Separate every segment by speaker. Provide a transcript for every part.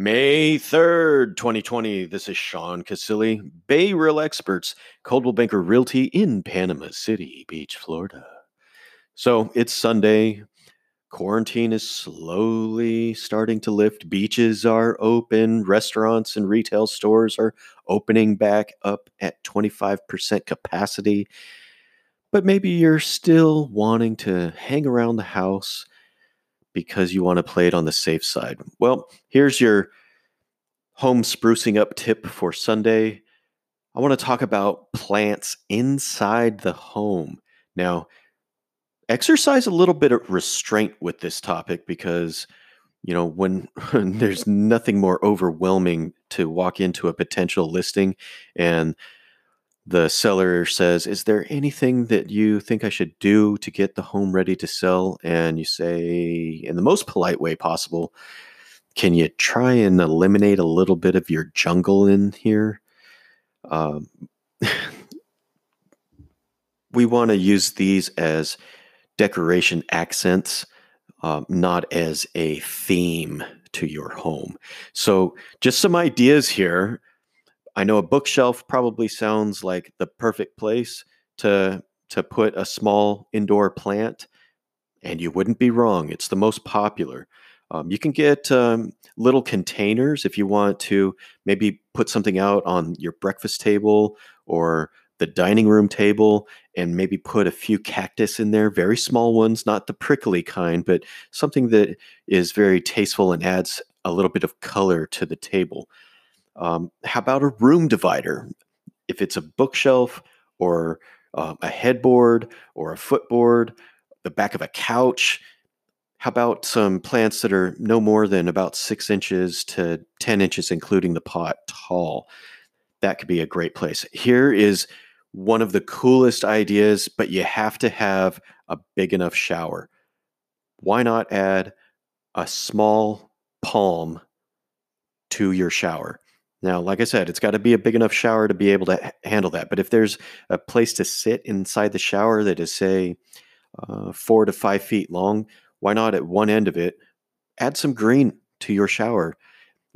Speaker 1: May 3rd, 2020. This is Sean Casilli, Bay Real Experts, Coldwell Banker Realty in Panama City Beach, Florida. So it's Sunday. Quarantine is slowly starting to lift. Beaches are open. Restaurants and retail stores are opening back up at 25% capacity. But maybe you're still wanting to hang around the house because you want to play it on the safe side. Well, here's your home sprucing up tip for Sunday. I want to talk about plants inside the home. Now, exercise a little bit of restraint with this topic because you know when, there's nothing more overwhelming to walk into a potential listing and the seller says, Is there anything that you think I should do to get the home ready to sell? And you say, in the most polite way possible, Can you try and eliminate a little bit of your jungle in here? Um, we want to use these as decoration accents, um, not as a theme to your home. So, just some ideas here I know a bookshelf probably sounds like the perfect place to to put a small indoor plant, and you wouldn't be wrong. It's the most popular. Um, you can get um, little containers if you want to maybe put something out on your breakfast table or the dining room table and maybe put a few cactus in there, very small ones, not the prickly kind, but something that is very tasteful and adds a little bit of color to the table. Um, how about a room divider? If it's a bookshelf or uh, a headboard or a footboard, the back of a couch, how about some plants that are no more than about six inches to 10 inches, including the pot tall? That could be a great place. Here is one of the coolest ideas, but you have to have a big enough shower. Why not add a small palm to your shower? Now, like I said, it's got to be a big enough shower to be able to handle that. But if there's a place to sit inside the shower that is, say, uh, four to five feet long, why not at one end of it add some green to your shower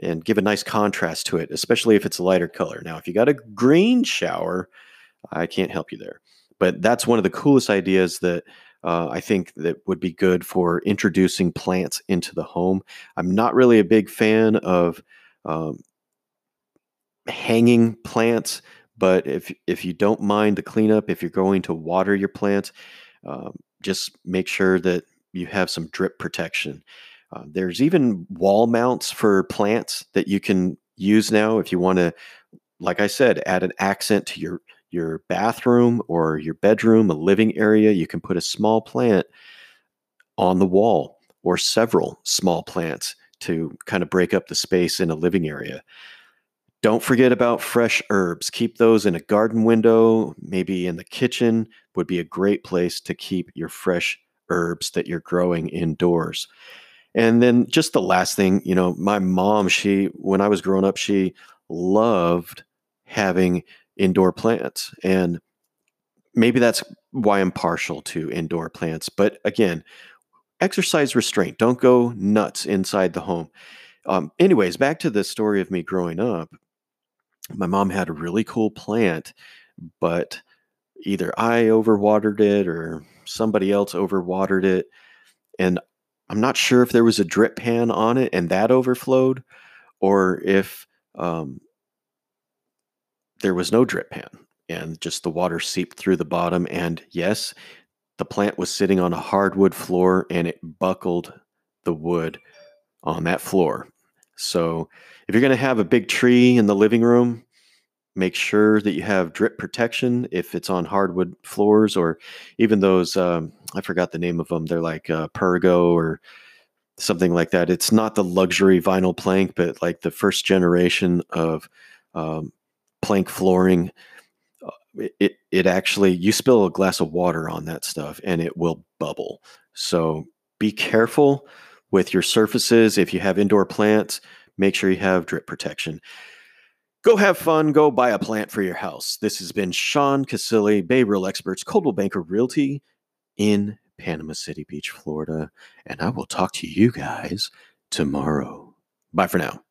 Speaker 1: and give a nice contrast to it, especially if it's a lighter color. Now, if you got a green shower, I can't help you there. But that's one of the coolest ideas that uh, I think that would be good for introducing plants into the home. I'm not really a big fan of um, hanging plants. But if if you don't mind the cleanup, if you're going to water your plants, um, just make sure that you have some drip protection. Uh, there's even wall mounts for plants that you can use now if you want to, like I said, add an accent to your your bathroom or your bedroom, a living area. You can put a small plant on the wall or several small plants to kind of break up the space in a living area. Don't forget about fresh herbs. Keep those in a garden window, maybe in the kitchen, would be a great place to keep your fresh herbs that you're growing indoors. And then just the last thing, you know, my mom, she, when I was growing up, she loved having indoor plants. And maybe that's why I'm partial to indoor plants. But again, exercise restraint. Don't go nuts inside the home. Um, anyways, back to the story of me growing up my mom had a really cool plant, but either I overwatered it or somebody else overwatered it. And I'm not sure if there was a drip pan on it and that overflowed, or if um, there was no drip pan and just the water seeped through the bottom. And yes, the plant was sitting on a hardwood floor and it buckled the wood on that floor. So if you're going to have a big tree in the living room, make sure that you have drip protection if it's on hardwood floors or even those um, i forgot the name of them they're like uh, pergo or something like that it's not the luxury vinyl plank but like the first generation of um, plank flooring uh, it, it actually you spill a glass of water on that stuff and it will bubble so be careful with your surfaces. If you have indoor plants, make sure you have drip protection. Go have fun. Go buy a plant for your house. This has been Sean Casilli, Bay Real Experts, Coldwell Banker Realty in Panama City Beach, Florida. And I will talk to you guys tomorrow. Bye for now.